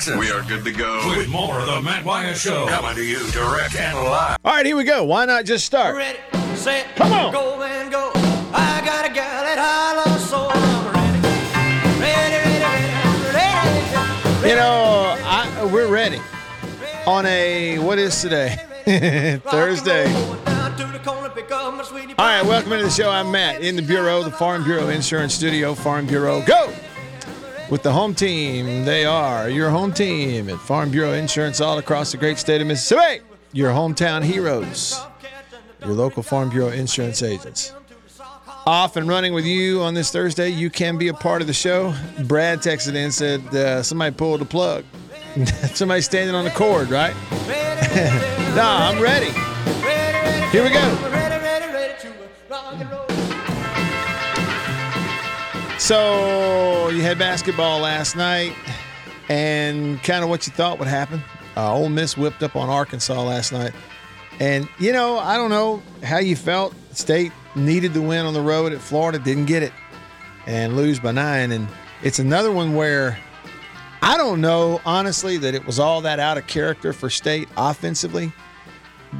Jackson. We are good to go with more of the Matt Wyatt Show coming to you direct and live. All right, here we go. Why not just start? Ready, set, Come on. go and go. I got a gal at Hollow, so I'm ready. Ready, ready, ready, ready. You know, I, we're ready on a what is today? Thursday. All All right, welcome into the show. I'm Matt in the Bureau, the Farm Bureau Insurance Studio. Farm Bureau, go! With the home team, they are your home team at Farm Bureau Insurance all across the great state of Mississippi. Your hometown heroes, your local Farm Bureau insurance agents. Off and running with you on this Thursday. You can be a part of the show. Brad texted in said uh, somebody pulled the plug. somebody standing on the cord, right? nah, I'm ready. Here we go. So you had basketball last night, and kind of what you thought would happen. Uh, Ole Miss whipped up on Arkansas last night, and you know I don't know how you felt. State needed the win on the road at Florida, didn't get it, and lose by nine. And it's another one where I don't know honestly that it was all that out of character for State offensively,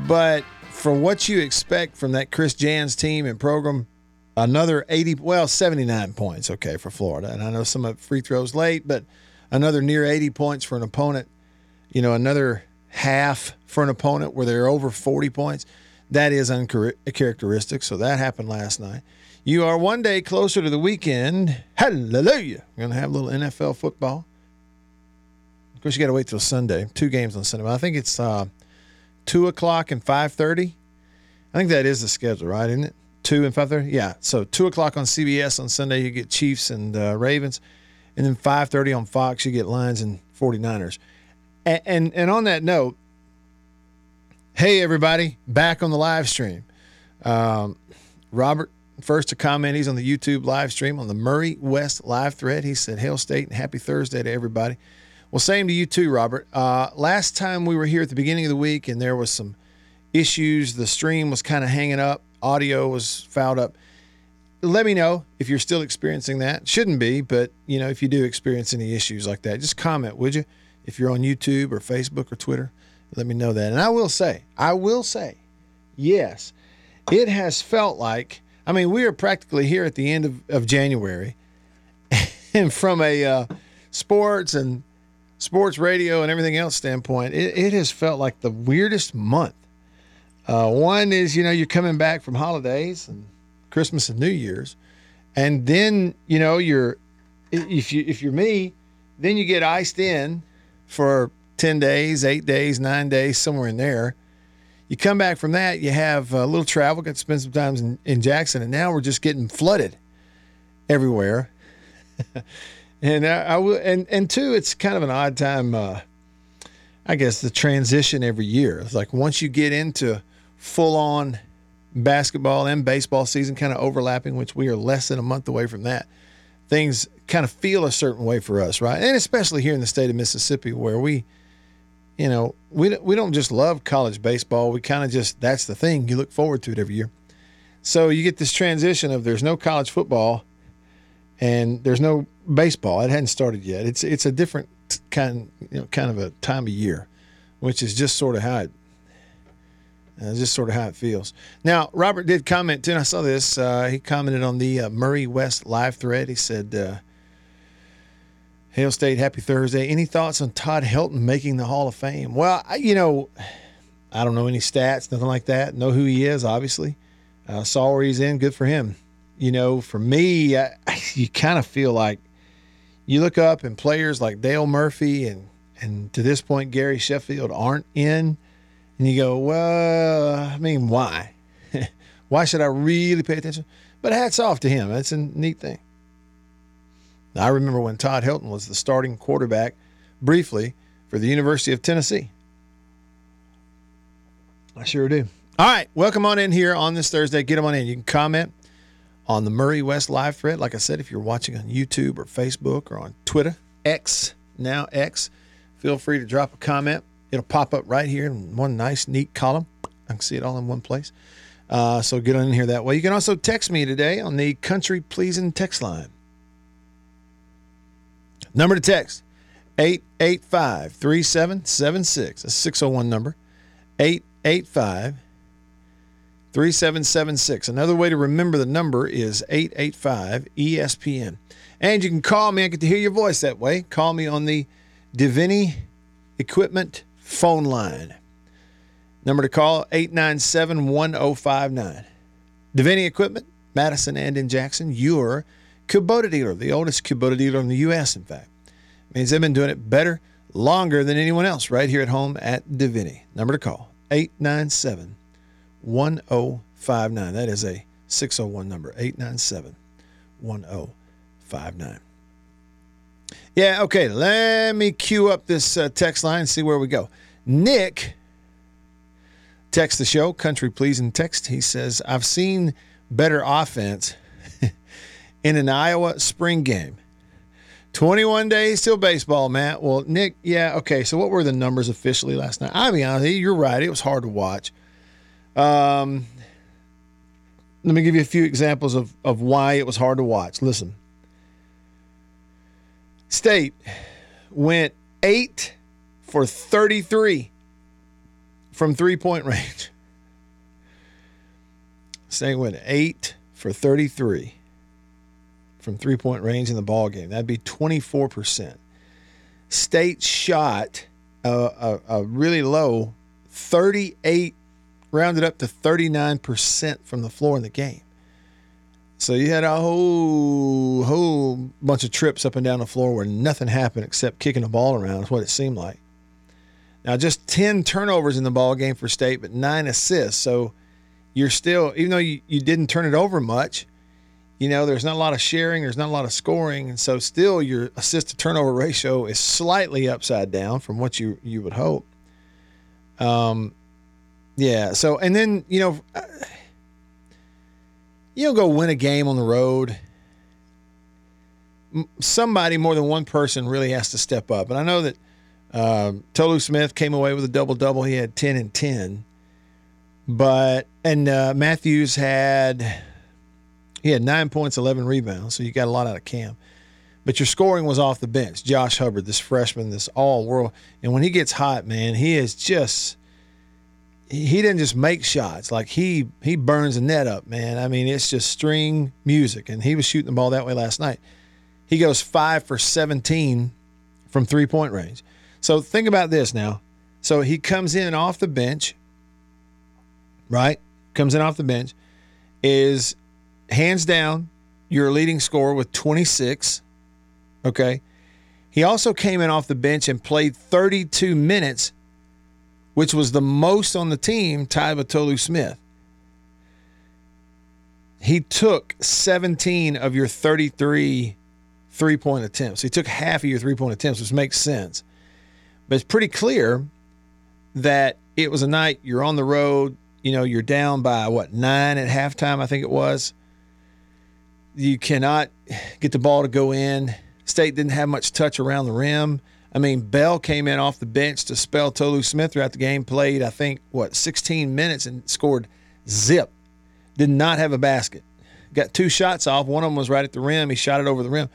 but for what you expect from that Chris Jans team and program, another 80 well 79 points okay for florida. And i know some of free throws late but another near 80 points for an opponent you know another half for an opponent where they're over 40 points. That is uncharacteristic. So that happened last night. You are one day closer to the weekend. Hallelujah. We're going to have a little nfl football. Of course you got to wait till sunday. Two games on sunday. I think it's uh, 2 o'clock and 5.30 i think that is the schedule right isn't it two and five thirty. Yeah, so two o'clock on CBS on Sunday you get Chiefs and uh, Ravens, and then five thirty on Fox you get Lions and 49ers. And, and and on that note, hey everybody, back on the live stream. Um, Robert first to comment. He's on the YouTube live stream on the Murray West live thread. He said, "Hail State and happy Thursday to everybody." Well, same to you too, Robert. Uh, last time we were here at the beginning of the week, and there was some issues. The stream was kind of hanging up audio was fouled up. Let me know if you're still experiencing that. Shouldn't be, but you know, if you do experience any issues like that, just comment, would you? If you're on YouTube or Facebook or Twitter, let me know that. And I will say, I will say, yes, it has felt like. I mean, we are practically here at the end of, of January, and from a uh, sports and sports radio and everything else standpoint, it, it has felt like the weirdest month. Uh, one is, you know, you're coming back from holidays and Christmas and New Year's, and then you know you're if you if you're me, then you get iced in for ten days, eight days, nine days, somewhere in there. You come back from that, you have a little travel, got to spend some time in, in Jackson, and now we're just getting flooded everywhere. and I, I will, and and two, it's kind of an odd time. Uh, I guess the transition every year. It's like once you get into full on basketball and baseball season kind of overlapping, which we are less than a month away from that. Things kind of feel a certain way for us, right? And especially here in the state of Mississippi, where we, you know, we we don't just love college baseball. We kind of just that's the thing. You look forward to it every year. So you get this transition of there's no college football, and there's no baseball. It hadn't started yet. It's it's a different kind you know kind of a time of year, which is just sort of how it uh, just sort of how it feels. Now, Robert did comment too, and I saw this. Uh, he commented on the uh, Murray West live thread. He said, uh, Hail State, happy Thursday. Any thoughts on Todd Helton making the Hall of Fame? Well, I, you know, I don't know any stats, nothing like that. Know who he is, obviously. Saw where he's in. Good for him. You know, for me, I, you kind of feel like you look up and players like Dale Murphy and and to this point Gary Sheffield aren't in and you go, well, I mean, why? why should I really pay attention? But hats off to him. That's a neat thing. Now, I remember when Todd Helton was the starting quarterback briefly for the University of Tennessee. I sure do. All right, welcome on in here on this Thursday. Get them on in. You can comment on the Murray West live thread. Like I said, if you're watching on YouTube or Facebook or on Twitter, X, now X, feel free to drop a comment. It'll pop up right here in one nice, neat column. I can see it all in one place. Uh, so get on in here that way. You can also text me today on the Country Pleasing text line. Number to text 885 3776. A 601 number. 885 3776. Another way to remember the number is 885 ESPN. And you can call me. I get to hear your voice that way. Call me on the Deviney Equipment phone line. Number to call 897 1059. Deviney Equipment, Madison and in Jackson, your Kubota dealer, the oldest Kubota dealer in the U.S., in fact. Means they've been doing it better, longer than anyone else right here at home at Deviney. Number to call 897 1059. That is a 601 number 897 1059. Yeah, okay. Let me cue up this uh, text line and see where we go. Nick text the show, country pleasing text. He says, I've seen better offense in an Iowa spring game. 21 days till baseball, Matt. Well, Nick, yeah, okay. So, what were the numbers officially last night? I'll be honest, you, you're right. It was hard to watch. Um, let me give you a few examples of, of why it was hard to watch. Listen, State went eight for 33 from three point range. State went eight for 33 from three point range in the ball game. That'd be 24%. State shot a, a, a really low 38, rounded up to 39% from the floor in the game. So you had a whole whole bunch of trips up and down the floor where nothing happened except kicking the ball around. Is what it seemed like. Now just ten turnovers in the ball game for State, but nine assists. So you're still, even though you, you didn't turn it over much, you know there's not a lot of sharing, there's not a lot of scoring, and so still your assist to turnover ratio is slightly upside down from what you you would hope. Um, yeah. So and then you know you don't go win a game on the road. Somebody more than one person really has to step up. And I know that um, Tolu Smith came away with a double double. He had 10 and 10. But, and uh, Matthews had, he had nine points, 11 rebounds. So you got a lot out of Cam. But your scoring was off the bench. Josh Hubbard, this freshman, this all world. And when he gets hot, man, he is just he didn't just make shots. Like he he burns the net up man. I mean it's just string music. And he was shooting the ball that way last night. He goes 5 for 17 from three point range. So think about this now. So he comes in off the bench right? Comes in off the bench is hands down your leading scorer with 26 okay? He also came in off the bench and played 32 minutes which was the most on the team, tied with Tolu Smith. He took 17 of your 33 three point attempts. He took half of your three point attempts, which makes sense. But it's pretty clear that it was a night you're on the road, you know, you're down by what, nine at halftime, I think it was. You cannot get the ball to go in. State didn't have much touch around the rim. I mean, Bell came in off the bench to spell Tolu Smith throughout the game, played, I think, what, 16 minutes and scored zip. Did not have a basket. Got two shots off. One of them was right at the rim. He shot it over the rim.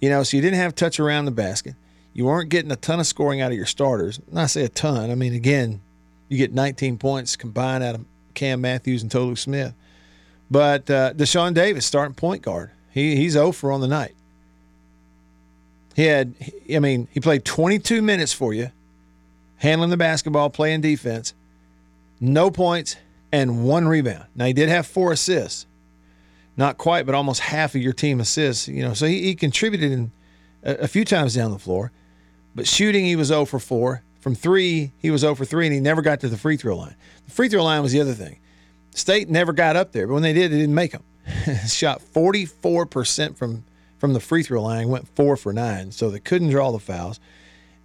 You know, so you didn't have touch around the basket. You weren't getting a ton of scoring out of your starters. Not say a ton. I mean, again, you get 19 points combined out of Cam Matthews and Tolu Smith. But uh, Dashawn Davis, starting point guard, he, he's over on the night. He had, I mean, he played 22 minutes for you, handling the basketball, playing defense, no points, and one rebound. Now, he did have four assists. Not quite, but almost half of your team assists. You know, so he, he contributed in a, a, few times down the floor. But shooting, he was 0 for 4. From three, he was 0 for 3, and he never got to the free throw line. The free throw line was the other thing. State never got up there, but when they did, they didn't make them. Shot 44% from from the free throw line, went four for nine. So they couldn't draw the fouls.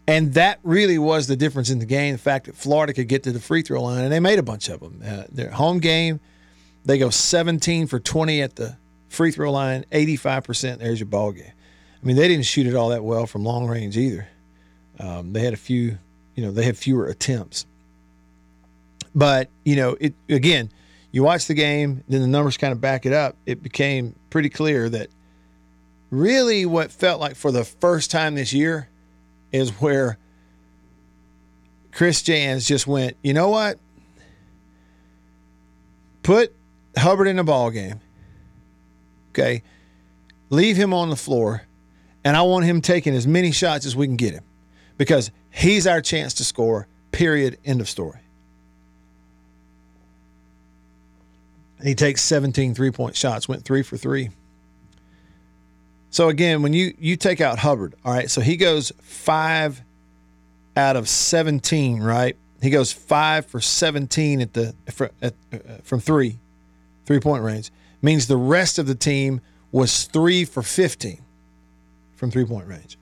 And that really was the difference in the game. The fact that Florida could get to the free throw line, and they made a bunch of them. Uh, their home game, they go 17 for 20 at the free throw line, 85%. There's your ball game. I mean, they didn't shoot it all that well from long range either. Um, they had a few, you know, they had fewer attempts. But, you know, it again, you watch the game, then the numbers kind of back it up. It became pretty clear that really what felt like for the first time this year, is where Chris Jans just went, you know what? Put Hubbard in a ball game. Okay. Leave him on the floor. And I want him taking as many shots as we can get him because he's our chance to score. Period. End of story. He takes 17 three point shots, went three for three. So again, when you you take out Hubbard, all right, so he goes five out of 17, right? He goes five for 17 at the at, uh, from three, three point range. Means the rest of the team was three for 15 from three point range.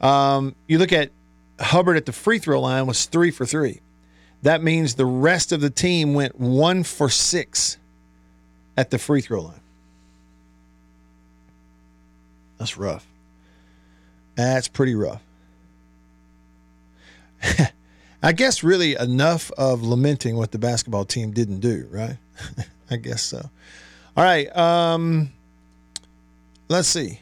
Um, you look at Hubbard at the free throw line was three for three. That means the rest of the team went one for six at the free throw line. That's rough. That's pretty rough. I guess really enough of lamenting what the basketball team didn't do, right? I guess so. All right. Um, let's see.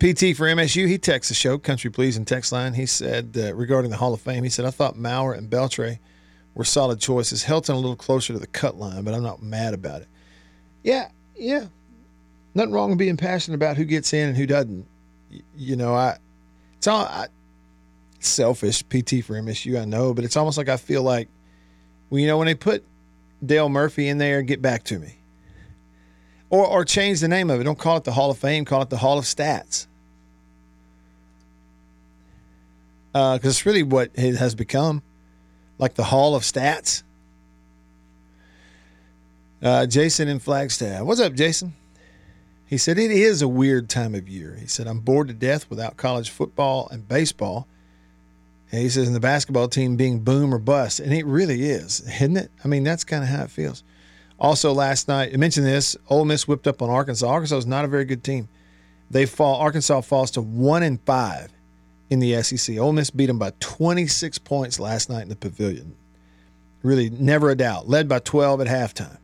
PT for MSU, he texts the show, Country Please and text line. He said uh, regarding the Hall of Fame, he said, I thought Mauer and Beltre were solid choices. Helton a little closer to the cut line, but I'm not mad about it. Yeah, yeah. Nothing wrong with being passionate about who gets in and who doesn't. You know, I it's all I, selfish PT for MSU, I know, but it's almost like I feel like well, you know, when they put Dale Murphy in there, get back to me. Or or change the name of it. Don't call it the Hall of Fame, call it the Hall of Stats. Because uh, it's really what it has become like the Hall of Stats. Uh, Jason in Flagstaff. What's up, Jason? He said, It is a weird time of year. He said, I'm bored to death without college football and baseball. And he says, and the basketball team being boom or bust. And it really is, isn't it? I mean, that's kind of how it feels. Also, last night, I mentioned this Ole Miss whipped up on Arkansas. Arkansas is not a very good team. They fall, Arkansas falls to one and five in the SEC. Ole Miss beat them by 26 points last night in the Pavilion. Really, never a doubt. Led by 12 at halftime.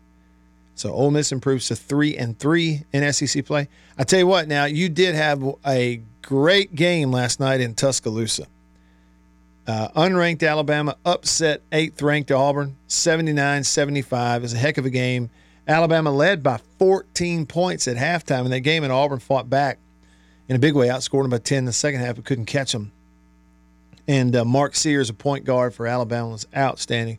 So Ole Miss improves to three and three in SEC play. I tell you what, now you did have a great game last night in Tuscaloosa. Uh, unranked Alabama upset eighth ranked Auburn 79 75. It was a heck of a game. Alabama led by 14 points at halftime in that game, and Auburn fought back in a big way, outscored them by 10 in the second half, but couldn't catch them. And uh, Mark Sears, a point guard for Alabama, was outstanding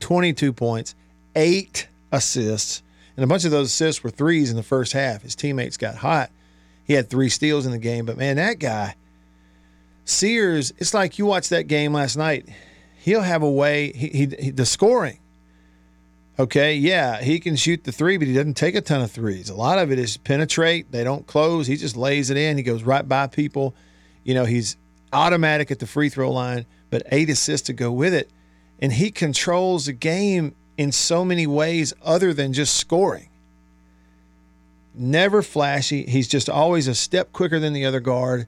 22 points, eight assists, and a bunch of those assists were threes in the first half. His teammates got hot. He had three steals in the game, but man, that guy, Sears, it's like you watched that game last night. He'll have a way, he, he, he the scoring Okay, yeah, he can shoot the three, but he doesn't take a ton of threes. A lot of it is penetrate. They don't close. He just lays it in. He goes right by people. You know, he's automatic at the free throw line, but eight assists to go with it. And he controls the game in so many ways other than just scoring. Never flashy. He's just always a step quicker than the other guard.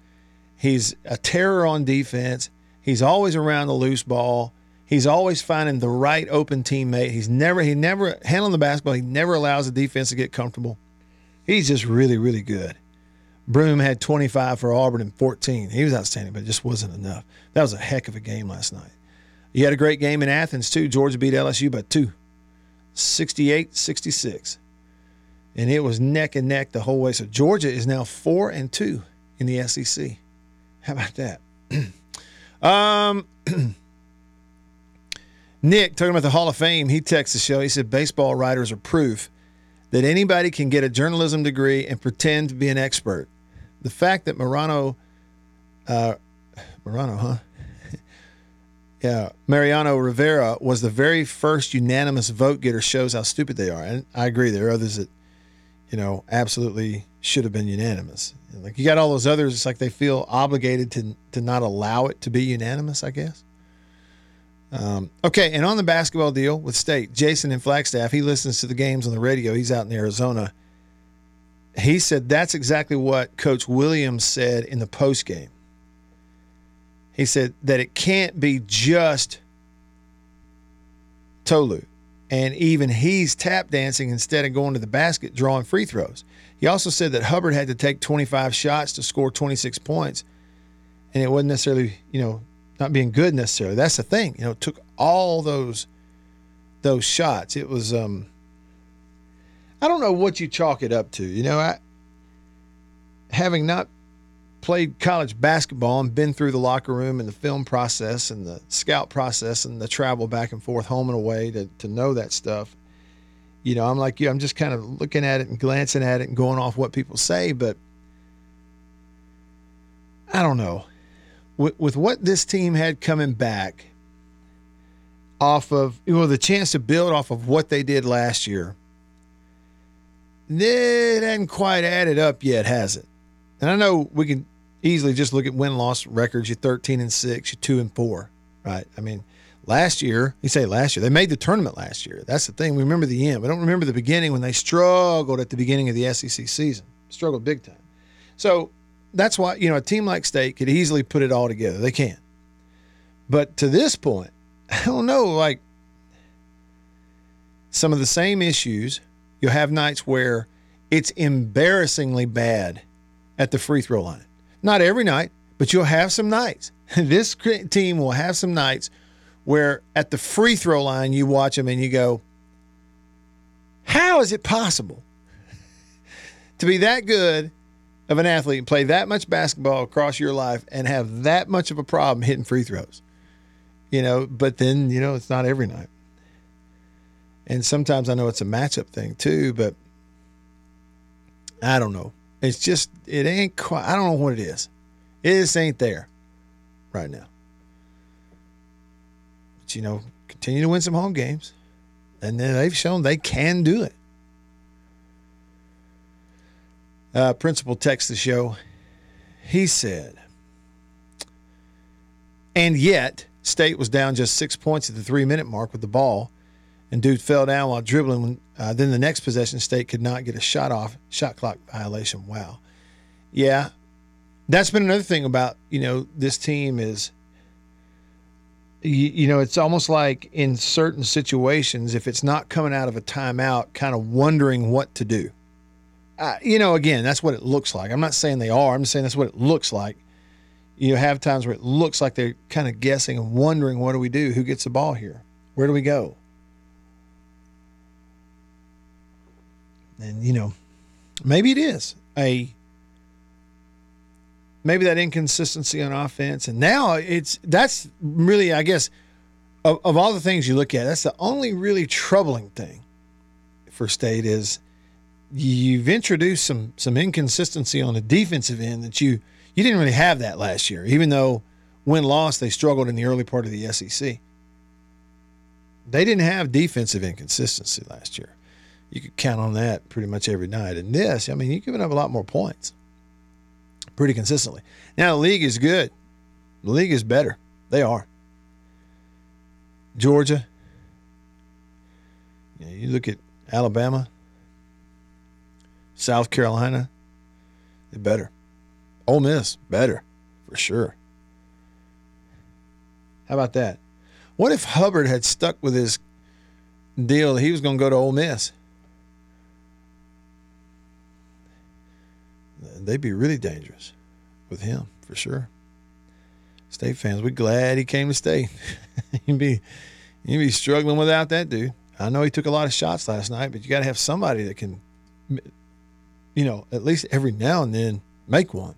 He's a terror on defense. He's always around the loose ball. He's always finding the right open teammate. He's never he never handling the basketball. He never allows the defense to get comfortable. He's just really really good. Broome had 25 for Auburn and 14. He was outstanding, but it just wasn't enough. That was a heck of a game last night. You had a great game in Athens too. Georgia beat LSU by two, 68-66. And it was neck and neck the whole way. So Georgia is now four and two in the SEC. How about that? um Nick, talking about the Hall of Fame, he texted the show. He said, Baseball writers are proof that anybody can get a journalism degree and pretend to be an expert. The fact that Marano, uh, Marano, huh? Yeah, Mariano Rivera was the very first unanimous vote getter shows how stupid they are. And I agree. There are others that, you know, absolutely should have been unanimous. Like you got all those others, it's like they feel obligated to to not allow it to be unanimous, I guess. Um, okay, and on the basketball deal with State, Jason in Flagstaff, he listens to the games on the radio. He's out in Arizona. He said that's exactly what Coach Williams said in the post game. He said that it can't be just Tolu, and even he's tap dancing instead of going to the basket, drawing free throws. He also said that Hubbard had to take 25 shots to score 26 points and it wasn't necessarily you know not being good necessarily. That's the thing. You know, it took all those those shots. It was um I don't know what you chalk it up to. You know, I having not played college basketball and been through the locker room and the film process and the scout process and the travel back and forth home and away to, to know that stuff. You know, I'm like you, I'm just kind of looking at it and glancing at it and going off what people say, but I don't know. With, with what this team had coming back off of, you know, the chance to build off of what they did last year, it hadn't quite added up yet, has it? And I know we can easily just look at win loss records. You're 13 and six, you're two and four, right? I mean, last year, you say last year, they made the tournament last year. That's the thing. We remember the end. We don't remember the beginning when they struggled at the beginning of the SEC season, struggled big time. So that's why, you know, a team like State could easily put it all together. They can. But to this point, I don't know, like some of the same issues. You'll have nights where it's embarrassingly bad at the free throw line. Not every night, but you'll have some nights. this team will have some nights where at the free throw line you watch them and you go, how is it possible to be that good of an athlete and play that much basketball across your life and have that much of a problem hitting free throws? You know, but then, you know, it's not every night. And sometimes I know it's a matchup thing too, but I don't know. It's just it ain't quite. I don't know what it is. It just ain't there right now. But you know, continue to win some home games, and then they've shown they can do it. Uh, principal text the show. He said, and yet State was down just six points at the three minute mark with the ball, and dude fell down while dribbling. Uh, then the next possession, State could not get a shot off, shot clock violation. Wow. Yeah, that's been another thing about you know this team is. You, you know, it's almost like in certain situations, if it's not coming out of a timeout, kind of wondering what to do. Uh, you know, again, that's what it looks like. I'm not saying they are. I'm saying that's what it looks like. You have times where it looks like they're kind of guessing and wondering, what do we do? Who gets the ball here? Where do we go? And, you know, maybe it is a maybe that inconsistency on offense. And now it's that's really, I guess, of, of all the things you look at, that's the only really troubling thing for state is you've introduced some some inconsistency on the defensive end that you you didn't really have that last year, even though win loss they struggled in the early part of the SEC. They didn't have defensive inconsistency last year. You could count on that pretty much every night. And this, I mean, you're giving up a lot more points pretty consistently. Now the league is good. The league is better. They are. Georgia. Yeah, you look at Alabama, South Carolina, they're better. Ole Miss, better, for sure. How about that? What if Hubbard had stuck with his deal that he was going to go to Ole Miss? They'd be really dangerous with him, for sure. State fans, we're glad he came to state. you'd be you'd be struggling without that dude. I know he took a lot of shots last night, but you got to have somebody that can, you know, at least every now and then make one.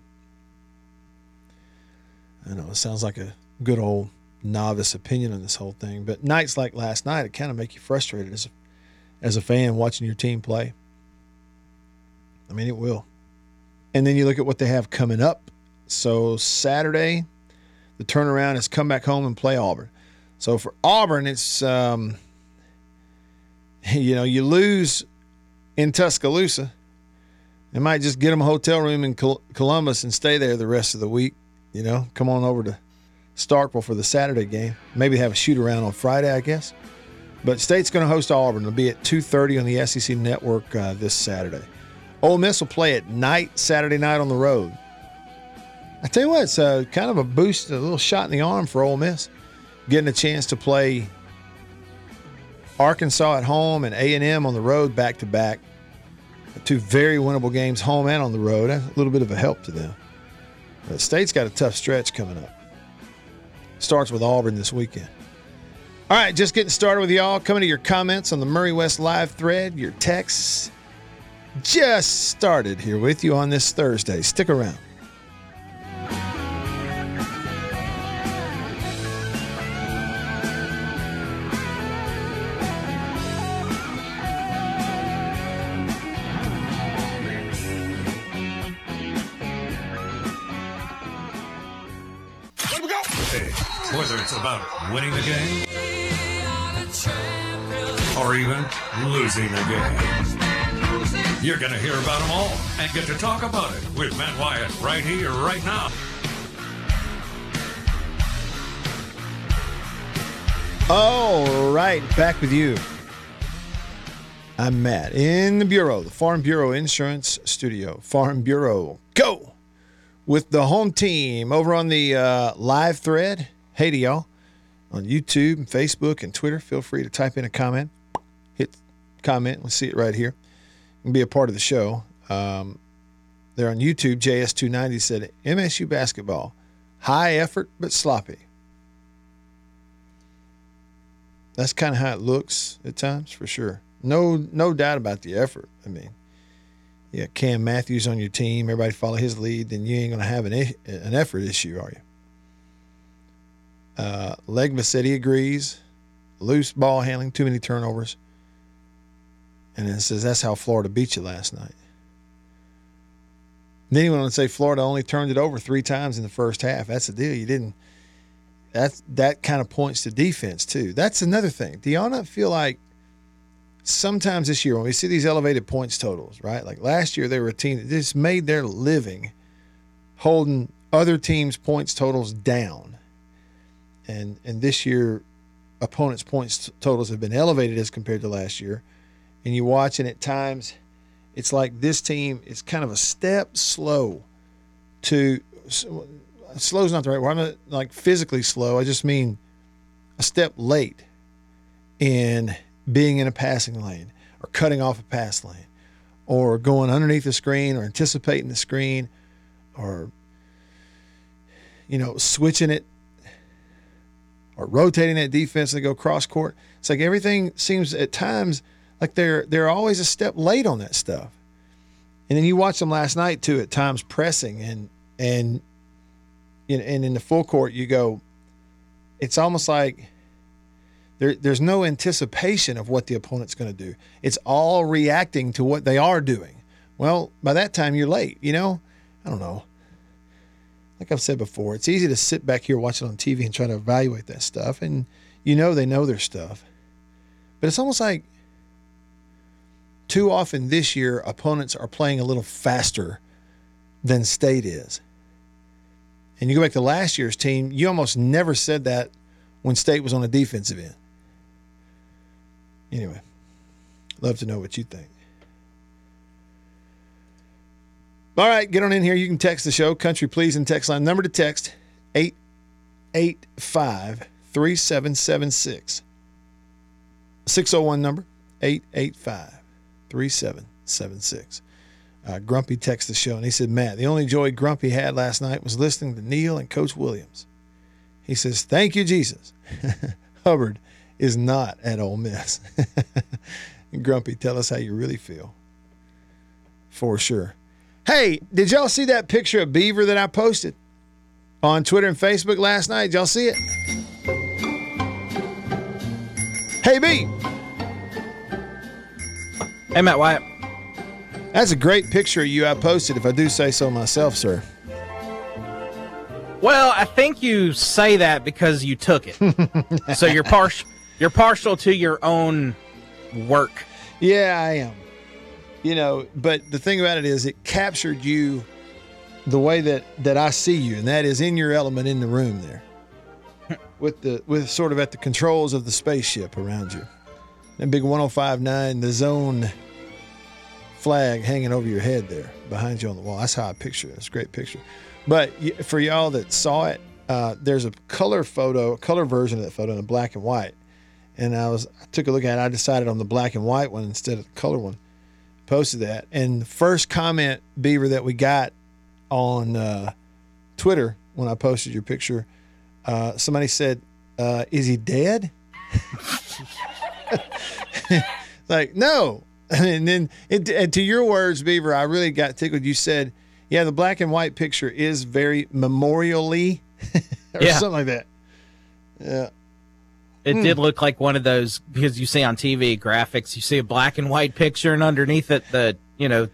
I know it sounds like a good old novice opinion on this whole thing, but nights like last night, it kind of make you frustrated as a, as a fan watching your team play. I mean, it will. And then you look at what they have coming up. So Saturday, the turnaround is come back home and play Auburn. So for Auburn, it's um, you know you lose in Tuscaloosa. They might just get them a hotel room in Columbus and stay there the rest of the week. You know, come on over to Starkville for the Saturday game. Maybe have a shoot around on Friday, I guess. But State's going to host Auburn. It'll be at 2:30 on the SEC Network uh, this Saturday. Ole Miss will play at night Saturday night on the road. I tell you what, it's a, kind of a boost, a little shot in the arm for Ole Miss, getting a chance to play Arkansas at home and A and M on the road back to back. Two very winnable games, home and on the road. A little bit of a help to them. The state's got a tough stretch coming up. Starts with Auburn this weekend. All right, just getting started with y'all. Coming to your comments on the Murray West live thread, your texts. Just started here with you on this Thursday. Stick around. Whether it's about winning the game or even losing the game, you're going to hear about them all and get to talk about it with Matt Wyatt right here, right now. All right, back with you. I'm Matt in the Bureau, the Farm Bureau Insurance Studio. Farm Bureau, go with the home team over on the uh, live thread. Hey to y'all on YouTube and Facebook and Twitter. Feel free to type in a comment, hit comment. We'll see it right here and be a part of the show. Um, they're on YouTube. JS290 said MSU basketball, high effort but sloppy. That's kind of how it looks at times, for sure. No, no doubt about the effort. I mean, yeah, Cam Matthews on your team, everybody follow his lead, then you ain't to have an an effort issue, are you? Uh, said he agrees. Loose ball handling, too many turnovers. And then says that's how Florida beat you last night. Then he went on to say Florida only turned it over three times in the first half. That's the deal. You didn't that's that kind of points to defense too. That's another thing. Do y'all not feel like sometimes this year when we see these elevated points totals, right? Like last year they were a team that just made their living holding other teams' points totals down. And and this year opponents' points totals have been elevated as compared to last year. And you watch and at times it's like this team is kind of a step slow to slow is not the right word. I'm not like physically slow. I just mean a step late in being in a passing lane or cutting off a pass lane or going underneath the screen or anticipating the screen or you know switching it or rotating that defense to go cross court. It's like everything seems at times like they're they're always a step late on that stuff. And then you watch them last night too at times pressing and and and in the full court you go it's almost like there, there's no anticipation of what the opponent's going to do. It's all reacting to what they are doing. Well by that time you're late you know? I don't know. Like i've said before it's easy to sit back here watching on tv and try to evaluate that stuff and you know they know their stuff. But it's almost like too often this year opponents are playing a little faster than state is and you go back to last year's team, you almost never said that when State was on the defensive end. Anyway, love to know what you think. All right, get on in here. You can text the show, Country Please, and text line. Number to text 885 3776. 601 number 885 3776. Uh, Grumpy texted the show and he said, Matt, the only joy Grumpy had last night was listening to Neil and Coach Williams. He says, Thank you, Jesus. Hubbard is not at Ole Miss. Grumpy, tell us how you really feel. For sure. Hey, did y'all see that picture of Beaver that I posted on Twitter and Facebook last night? Did y'all see it? Hey, B. Hey, Matt Wyatt. That's a great picture of you I posted, if I do say so myself, sir. Well, I think you say that because you took it. so you're partial you're partial to your own work. Yeah, I am. You know, but the thing about it is it captured you the way that that I see you, and that is in your element in the room there. with the with sort of at the controls of the spaceship around you. That big 1059, the zone flag hanging over your head there behind you on the wall. That's how I picture it. It's a great picture. But for y'all that saw it, uh, there's a color photo, a color version of that photo in black and white. And I was I took a look at it. I decided on the black and white one instead of the color one. Posted that. And the first comment, Beaver, that we got on uh, Twitter when I posted your picture. Uh, somebody said, uh, "Is he dead?" like, no. And then, it, and to your words, Beaver, I really got tickled. You said, "Yeah, the black and white picture is very memorially, or Yeah. something like that." Yeah. It Hmm. did look like one of those because you see on TV graphics, you see a black and white picture, and underneath it, the you know,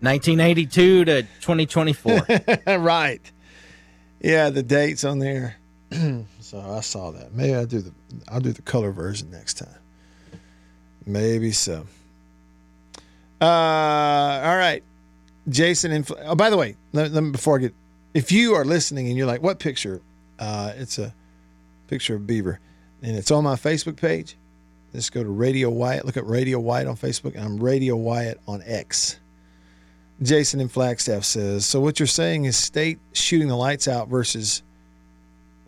1982 to 2024. right. Yeah, the dates on there. so I saw that. Maybe I'll do the I'll do the color version next time. Maybe so. Uh, all right, Jason. And oh, by the way, let, let me before I get, if you are listening and you're like, what picture? Uh, it's a picture of Beaver, and it's on my Facebook page. Just go to Radio Wyatt. Look at Radio Wyatt on Facebook, and I'm Radio Wyatt on X. Jason in Flagstaff says, so what you're saying is state shooting the lights out versus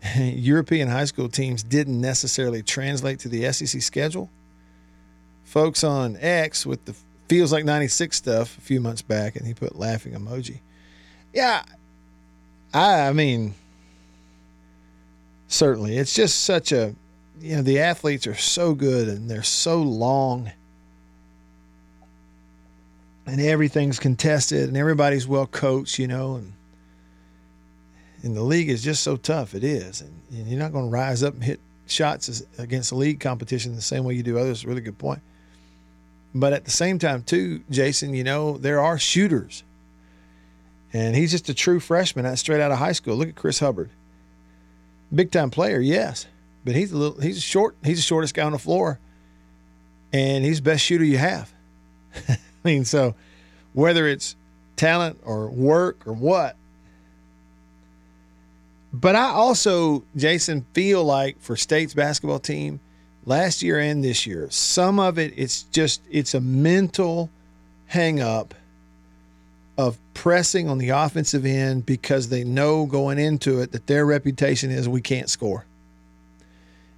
European high school teams didn't necessarily translate to the SEC schedule? Folks on X with the feels like 96 stuff a few months back, and he put laughing emoji. Yeah, I, I mean, certainly. It's just such a, you know, the athletes are so good and they're so long and everything's contested and everybody's well coached, you know, and and the league is just so tough. It is, and, and you're not going to rise up and hit shots against the league competition the same way you do others. Really good point. But at the same time, too, Jason, you know there are shooters, and he's just a true freshman, out straight out of high school. Look at Chris Hubbard, big time player, yes, but he's a little, he's short, he's the shortest guy on the floor, and he's the best shooter you have. I mean, so whether it's talent or work or what. But I also, Jason, feel like for State's basketball team, last year and this year, some of it it's just it's a mental hang up of pressing on the offensive end because they know going into it that their reputation is we can't score.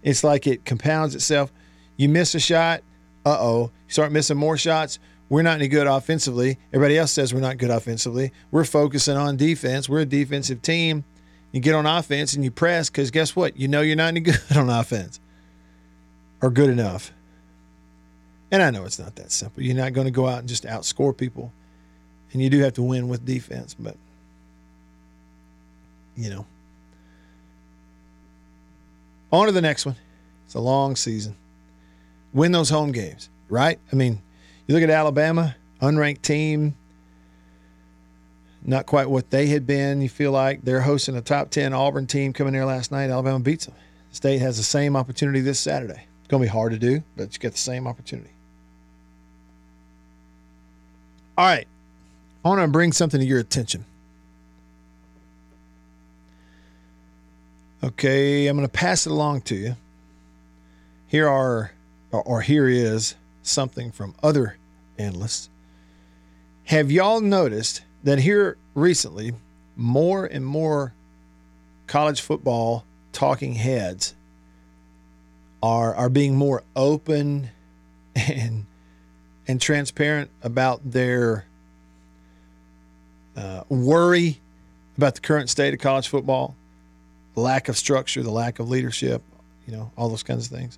It's like it compounds itself. You miss a shot, uh oh. You start missing more shots. We're not any good offensively. Everybody else says we're not good offensively. We're focusing on defense. We're a defensive team. You get on offense and you press because guess what? You know you're not any good on offense or good enough. And I know it's not that simple. You're not going to go out and just outscore people. And you do have to win with defense, but you know. On to the next one. It's a long season. Win those home games, right? I mean, you look at Alabama, unranked team, not quite what they had been. You feel like they're hosting a top 10 Auburn team coming there last night. Alabama beats them. The state has the same opportunity this Saturday. It's going to be hard to do, but you get the same opportunity. All right. I want to bring something to your attention. Okay, I'm going to pass it along to you. Here are, or, or here is something from other analysts. Have y'all noticed that here recently, more and more college football talking heads are are being more open and and transparent about their uh, worry about the current state of college football, lack of structure, the lack of leadership, you know, all those kinds of things.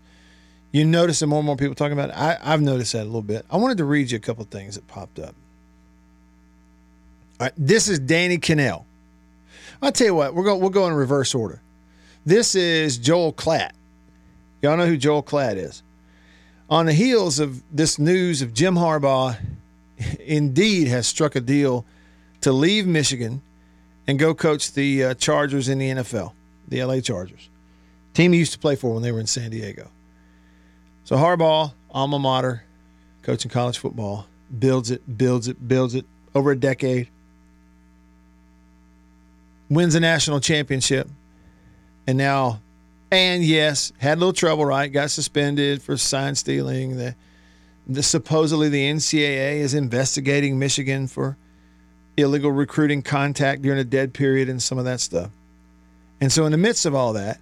You notice that more and more people talking about it. I, I've noticed that a little bit. I wanted to read you a couple things that popped up. All right, this is Danny Kanell. I'll tell you what, we're going we'll go in reverse order. This is Joel Klatt. Y'all know who Joel Klatt is. On the heels of this news of Jim Harbaugh indeed has struck a deal to leave Michigan and go coach the uh, Chargers in the NFL, the LA Chargers. Team he used to play for when they were in San Diego. So Harbaugh, alma mater, coaching college football, builds it, builds it, builds it over a decade. Wins a national championship. And now, and yes, had a little trouble, right? Got suspended for sign stealing. The, the supposedly the NCAA is investigating Michigan for illegal recruiting contact during a dead period and some of that stuff. And so, in the midst of all that,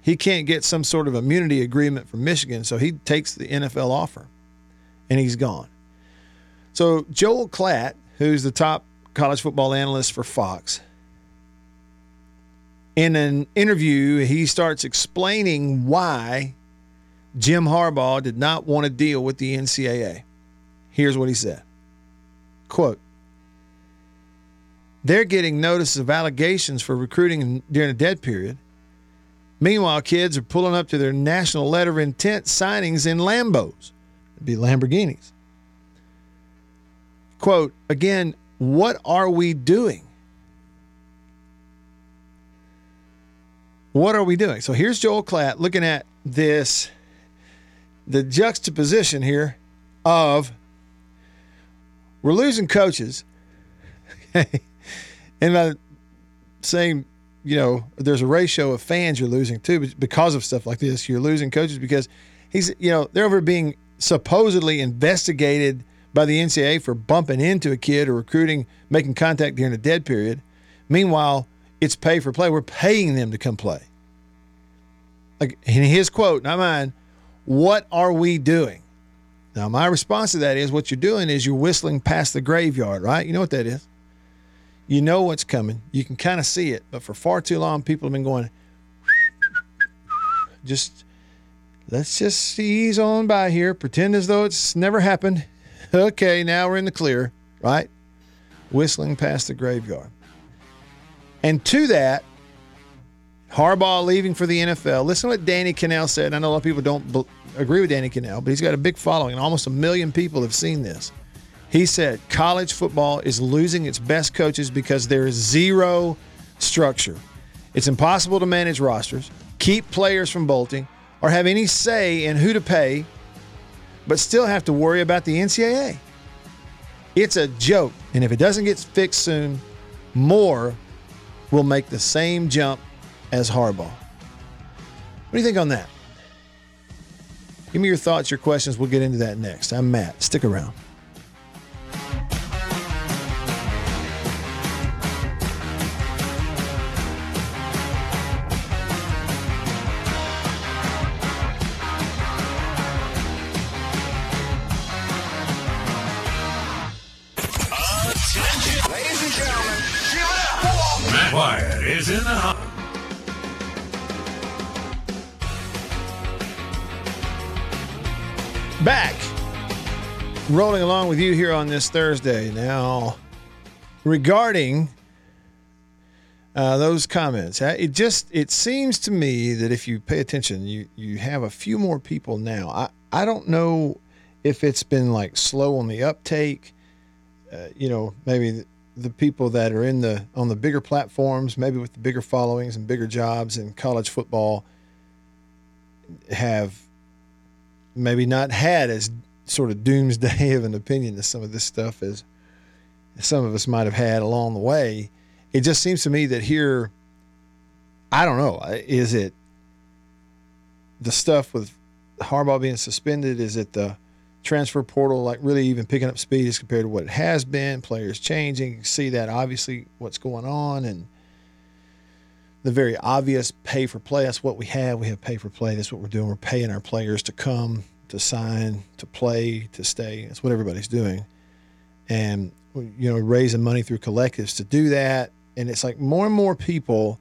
he can't get some sort of immunity agreement from Michigan, so he takes the NFL offer and he's gone. So, Joel Klatt, who's the top college football analyst for Fox, In an interview, he starts explaining why Jim Harbaugh did not want to deal with the NCAA. Here's what he said Quote, they're getting notices of allegations for recruiting during a dead period. Meanwhile, kids are pulling up to their national letter of intent signings in Lambos, It'd be Lamborghinis. Quote, again, what are we doing? What are we doing? So here's Joel Klatt looking at this, the juxtaposition here of we're losing coaches. and by saying, you know, there's a ratio of fans you're losing too because of stuff like this. You're losing coaches because he's, you know, they're over being supposedly investigated by the NCAA for bumping into a kid or recruiting, making contact during a dead period. Meanwhile, it's pay for play. We're paying them to come play. Like in his quote, not mine, what are we doing? Now, my response to that is what you're doing is you're whistling past the graveyard, right? You know what that is? You know what's coming. You can kind of see it, but for far too long, people have been going, just let's just ease on by here, pretend as though it's never happened. Okay, now we're in the clear, right? Whistling past the graveyard. And to that, Harbaugh leaving for the NFL. Listen to what Danny Kanell said. I know a lot of people don't agree with Danny Kanell, but he's got a big following. Almost a million people have seen this. He said college football is losing its best coaches because there is zero structure. It's impossible to manage rosters, keep players from bolting, or have any say in who to pay, but still have to worry about the NCAA. It's a joke. And if it doesn't get fixed soon, more will make the same jump as Harbaugh. What do you think on that? Give me your thoughts, your questions. We'll get into that next. I'm Matt. Stick around. Rolling along with you here on this Thursday. Now, regarding uh, those comments, it just it seems to me that if you pay attention, you you have a few more people now. I I don't know if it's been like slow on the uptake. Uh, you know, maybe the, the people that are in the on the bigger platforms, maybe with the bigger followings and bigger jobs in college football, have maybe not had as sort of doomsday of an opinion to some of this stuff as some of us might have had along the way. It just seems to me that here, I don't know, is it the stuff with Harbaugh being suspended? Is it the transfer portal like really even picking up speed as compared to what it has been? Players changing, you see that obviously what's going on and the very obvious pay for play. That's what we have. We have pay for play. That's what we're doing. We're paying our players to come, to sign, to play, to stay. That's what everybody's doing. And, you know, raising money through collectives to do that. And it's like more and more people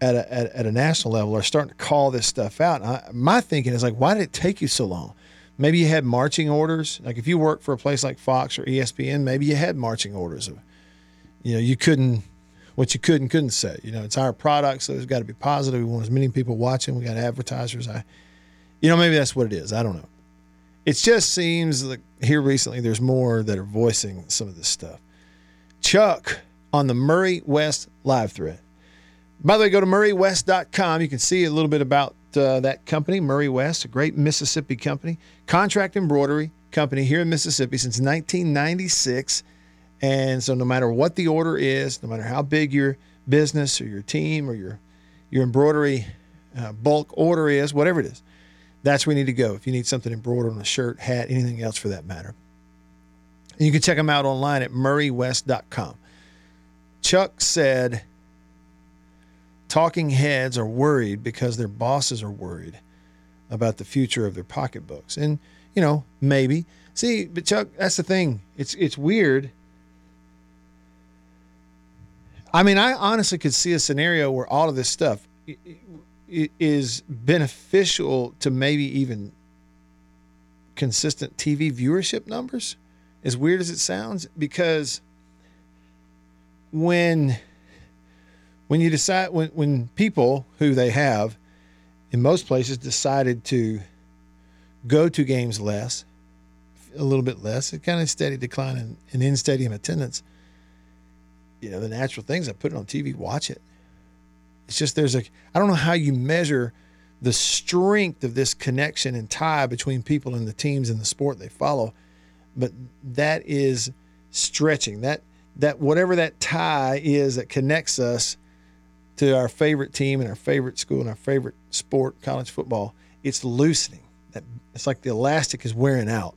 at a, at, at a national level are starting to call this stuff out. I, my thinking is like, why did it take you so long? Maybe you had marching orders. Like if you work for a place like Fox or ESPN, maybe you had marching orders of, you know, you couldn't what you could and couldn't say. You know, it's our product, so it's got to be positive. We want as many people watching. We got advertisers. I, you know, maybe that's what it is. I don't know. It just seems like here recently there's more that are voicing some of this stuff. Chuck on the Murray West live thread. By the way, go to murraywest.com. You can see a little bit about uh, that company, Murray West, a great Mississippi company, contract embroidery company here in Mississippi since 1996. And so, no matter what the order is, no matter how big your business or your team or your your embroidery uh, bulk order is, whatever it is, that's where you need to go. If you need something embroidered on a shirt, hat, anything else for that matter, and you can check them out online at murraywest.com. Chuck said, "Talking heads are worried because their bosses are worried about the future of their pocketbooks." And you know, maybe see, but Chuck, that's the thing. It's it's weird I mean, I honestly could see a scenario where all of this stuff is beneficial to maybe even consistent TV viewership numbers. As weird as it sounds, because when when you decide when when people who they have in most places decided to go to games less, a little bit less, a kind of steady decline in, in in stadium attendance you know, the natural things. I put it on TV, watch it. It's just there's a I don't know how you measure the strength of this connection and tie between people and the teams and the sport they follow, but that is stretching. That that whatever that tie is that connects us to our favorite team and our favorite school and our favorite sport, college football, it's loosening. That it's like the elastic is wearing out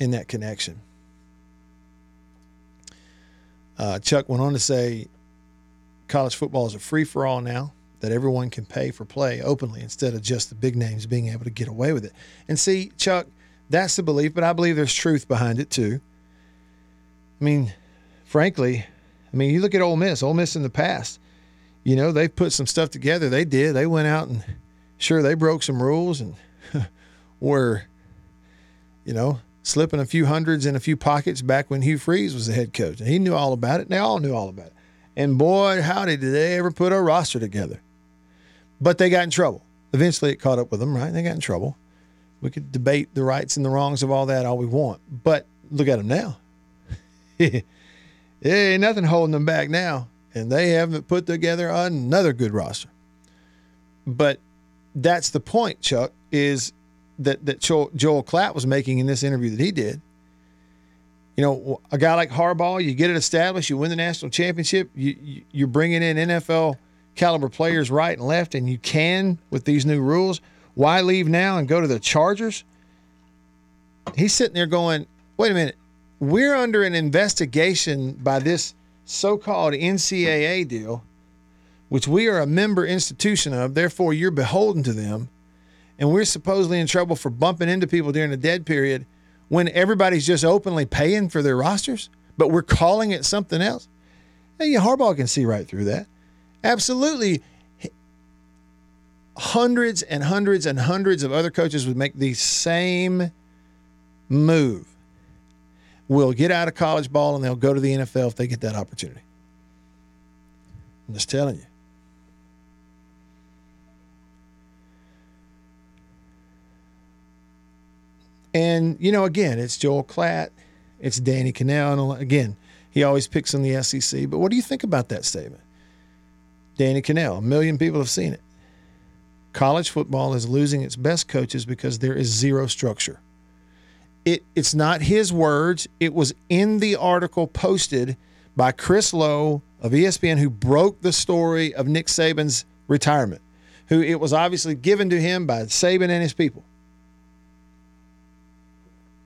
in that connection. Uh, Chuck went on to say college football is a free for all now, that everyone can pay for play openly instead of just the big names being able to get away with it. And see, Chuck, that's the belief, but I believe there's truth behind it too. I mean, frankly, I mean, you look at Ole Miss, Ole Miss in the past, you know, they've put some stuff together. They did. They went out and sure, they broke some rules and were, you know, slipping a few hundreds in a few pockets back when Hugh Freeze was the head coach. And he knew all about it. And they all knew all about it. And boy, howdy, did they ever put a roster together. But they got in trouble. Eventually it caught up with them, right? They got in trouble. We could debate the rights and the wrongs of all that all we want. But look at them now. there ain't nothing holding them back now. And they haven't put together another good roster. But that's the point, Chuck, is that that Joel, Joel Klatt was making in this interview that he did. You know, a guy like Harbaugh, you get it established, you win the national championship, you, you you're bringing in NFL caliber players right and left, and you can with these new rules. Why leave now and go to the Chargers? He's sitting there going, "Wait a minute, we're under an investigation by this so-called NCAA deal, which we are a member institution of. Therefore, you're beholden to them." and we're supposedly in trouble for bumping into people during the dead period when everybody's just openly paying for their rosters, but we're calling it something else. Hey, Harbaugh can see right through that. Absolutely. Hundreds and hundreds and hundreds of other coaches would make the same move. Will get out of college ball and they'll go to the NFL if they get that opportunity. I'm just telling you. And, you know, again, it's Joel Klatt, it's Danny Kanell. And again, he always picks on the SEC. But what do you think about that statement? Danny Kanell, a million people have seen it. College football is losing its best coaches because there is zero structure. It, it's not his words. It was in the article posted by Chris Low of ESPN, who broke the story of Nick Saban's retirement, who it was obviously given to him by Saban and his people.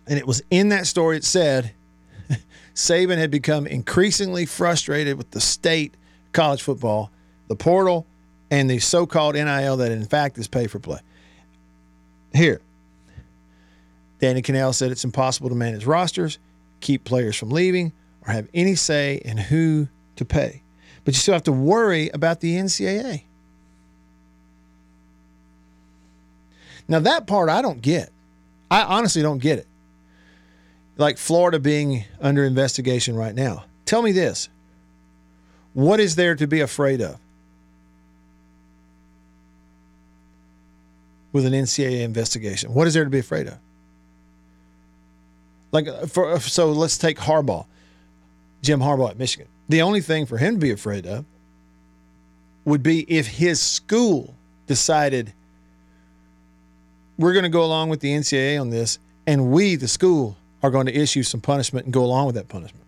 And it was in that story it said Saban had become increasingly frustrated with the state college football, the portal, and the so called NIL that in fact is pay for play. Here, Danny Kanell said it's impossible to manage rosters, keep players from leaving, or have any say in who to pay. But you still have to worry about the NCAA. Now, that part I don't get. I honestly don't get it like Florida being under investigation right now. Tell me this. What is there to be afraid of with an NCAA investigation? What is there to be afraid of? Like uh, for uh, so let's take Harbaugh. Jim Harbaugh at Michigan. The only thing for him to be afraid of would be if his school decided we're going to go along with the NCAA on this and we the school are going to issue some punishment and go along with that punishment.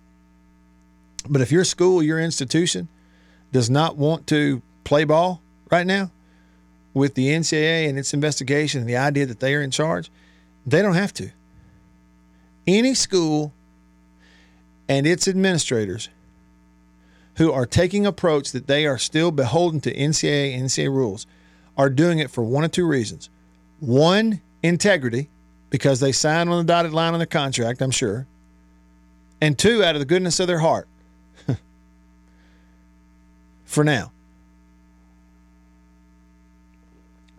But if your school, your institution does not want to play ball right now with the NCAA and its investigation and the idea that they are in charge, they don't have to. Any school and its administrators who are taking approach that they are still beholden to NCAA and NCAA rules are doing it for one of two reasons. One, integrity, because they signed on the dotted line on their contract, I'm sure. And two, out of the goodness of their heart. for now.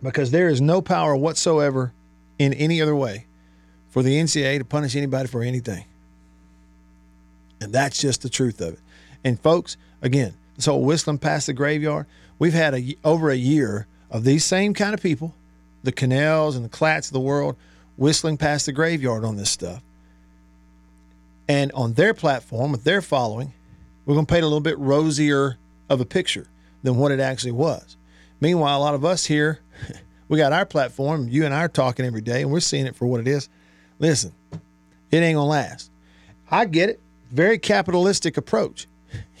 Because there is no power whatsoever in any other way for the NCAA to punish anybody for anything. And that's just the truth of it. And folks, again, this whole whistling past the graveyard, we've had a, over a year of these same kind of people, the Kanells and the Klatts of the world, whistling past the graveyard on this stuff. And on their platform, with their following, we're going to paint a little bit rosier of a picture than what it actually was. Meanwhile, a lot of us here, we got our platform. You and I are talking every day, and we're seeing it for what it is. Listen, it ain't going to last. I get it. Very capitalistic approach.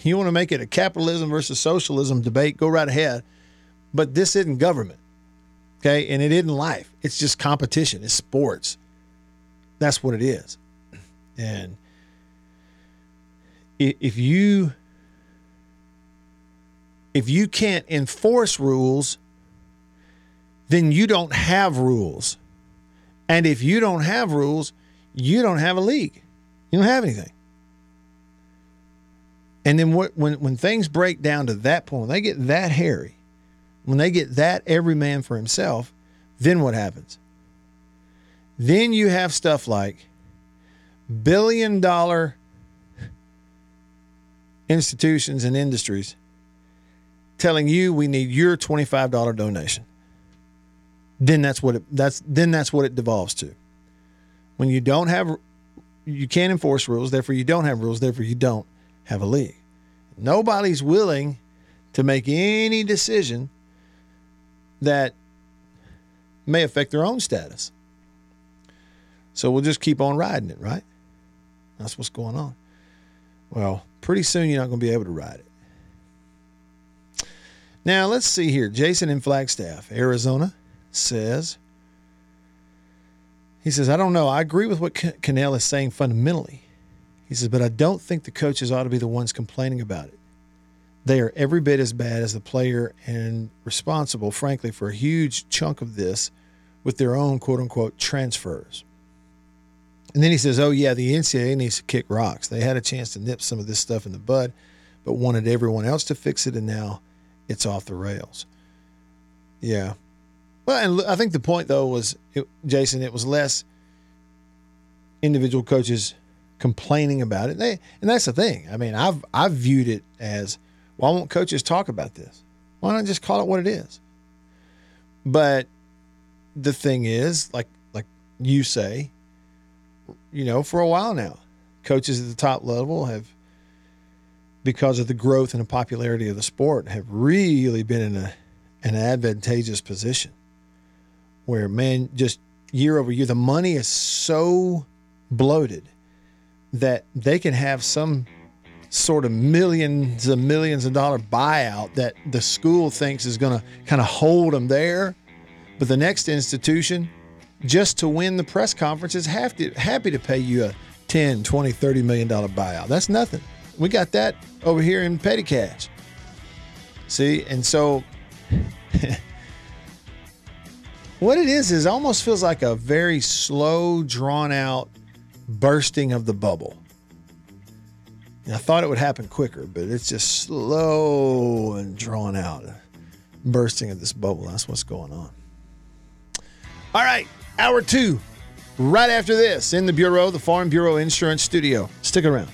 You want to make it a capitalism versus socialism debate, go right ahead. But this isn't government. Okay. And it isn't life. It's just competition. It's sports. That's what it is. And if you if you can't enforce rules, then you don't have rules. And if you don't have rules, you don't have a league. You don't have anything. And then what, when when things break down to that point, when they get that hairy, when they get that every man for himself, then what happens? Then you have stuff like billion dollar institutions and industries telling you we need your $25 donation. Then that's what it that's then that's what it devolves to. When you don't have you can't enforce rules, therefore you don't have rules, therefore you don't have a league. Nobody's willing to make any decision that may affect their own status. So we'll just keep on riding it, right? That's what's going on. Well, pretty soon you're not going to be able to ride it. Now, let's see here. Jason in Flagstaff, Arizona says, he says, I don't know. I agree with what Ca- Kanell is saying fundamentally. He says, but I don't think the coaches ought to be the ones complaining about it. They are every bit as bad as the player and responsible, frankly, for a huge chunk of this with their own quote unquote transfers. And then he says, Oh, yeah, the NCAA needs to kick rocks. They had a chance to nip some of this stuff in the bud, but wanted everyone else to fix it, and now it's off the rails. Yeah. Well, and I think the point, though, was, it, Jason, it was less individual coaches complaining about it. They, and that's the thing. I mean, I've, I've viewed it as, why won't coaches talk about this? Why not just call it what it is? But the thing is, like like you say, you know, for a while now, coaches at the top level have, because of the growth and the popularity of the sport, have really been in a an advantageous position where man, just year over year, the money is so bloated that they can have some sort of millions and millions of dollar buyout that the school thinks is going to kind of hold them there. But the next institution just to win the press conference is to, happy to pay you a 10 20 30 million dollar buyout. That's nothing. We got that over here in petty cash see and so what it is is almost feels like a very slow drawn out bursting of the bubble I thought it would happen quicker, but it's just slow and drawn out. Bursting of this bubble. That's what's going on. All right, hour two, right after this, in the Bureau, the Farm Bureau Insurance Studio. Stick around.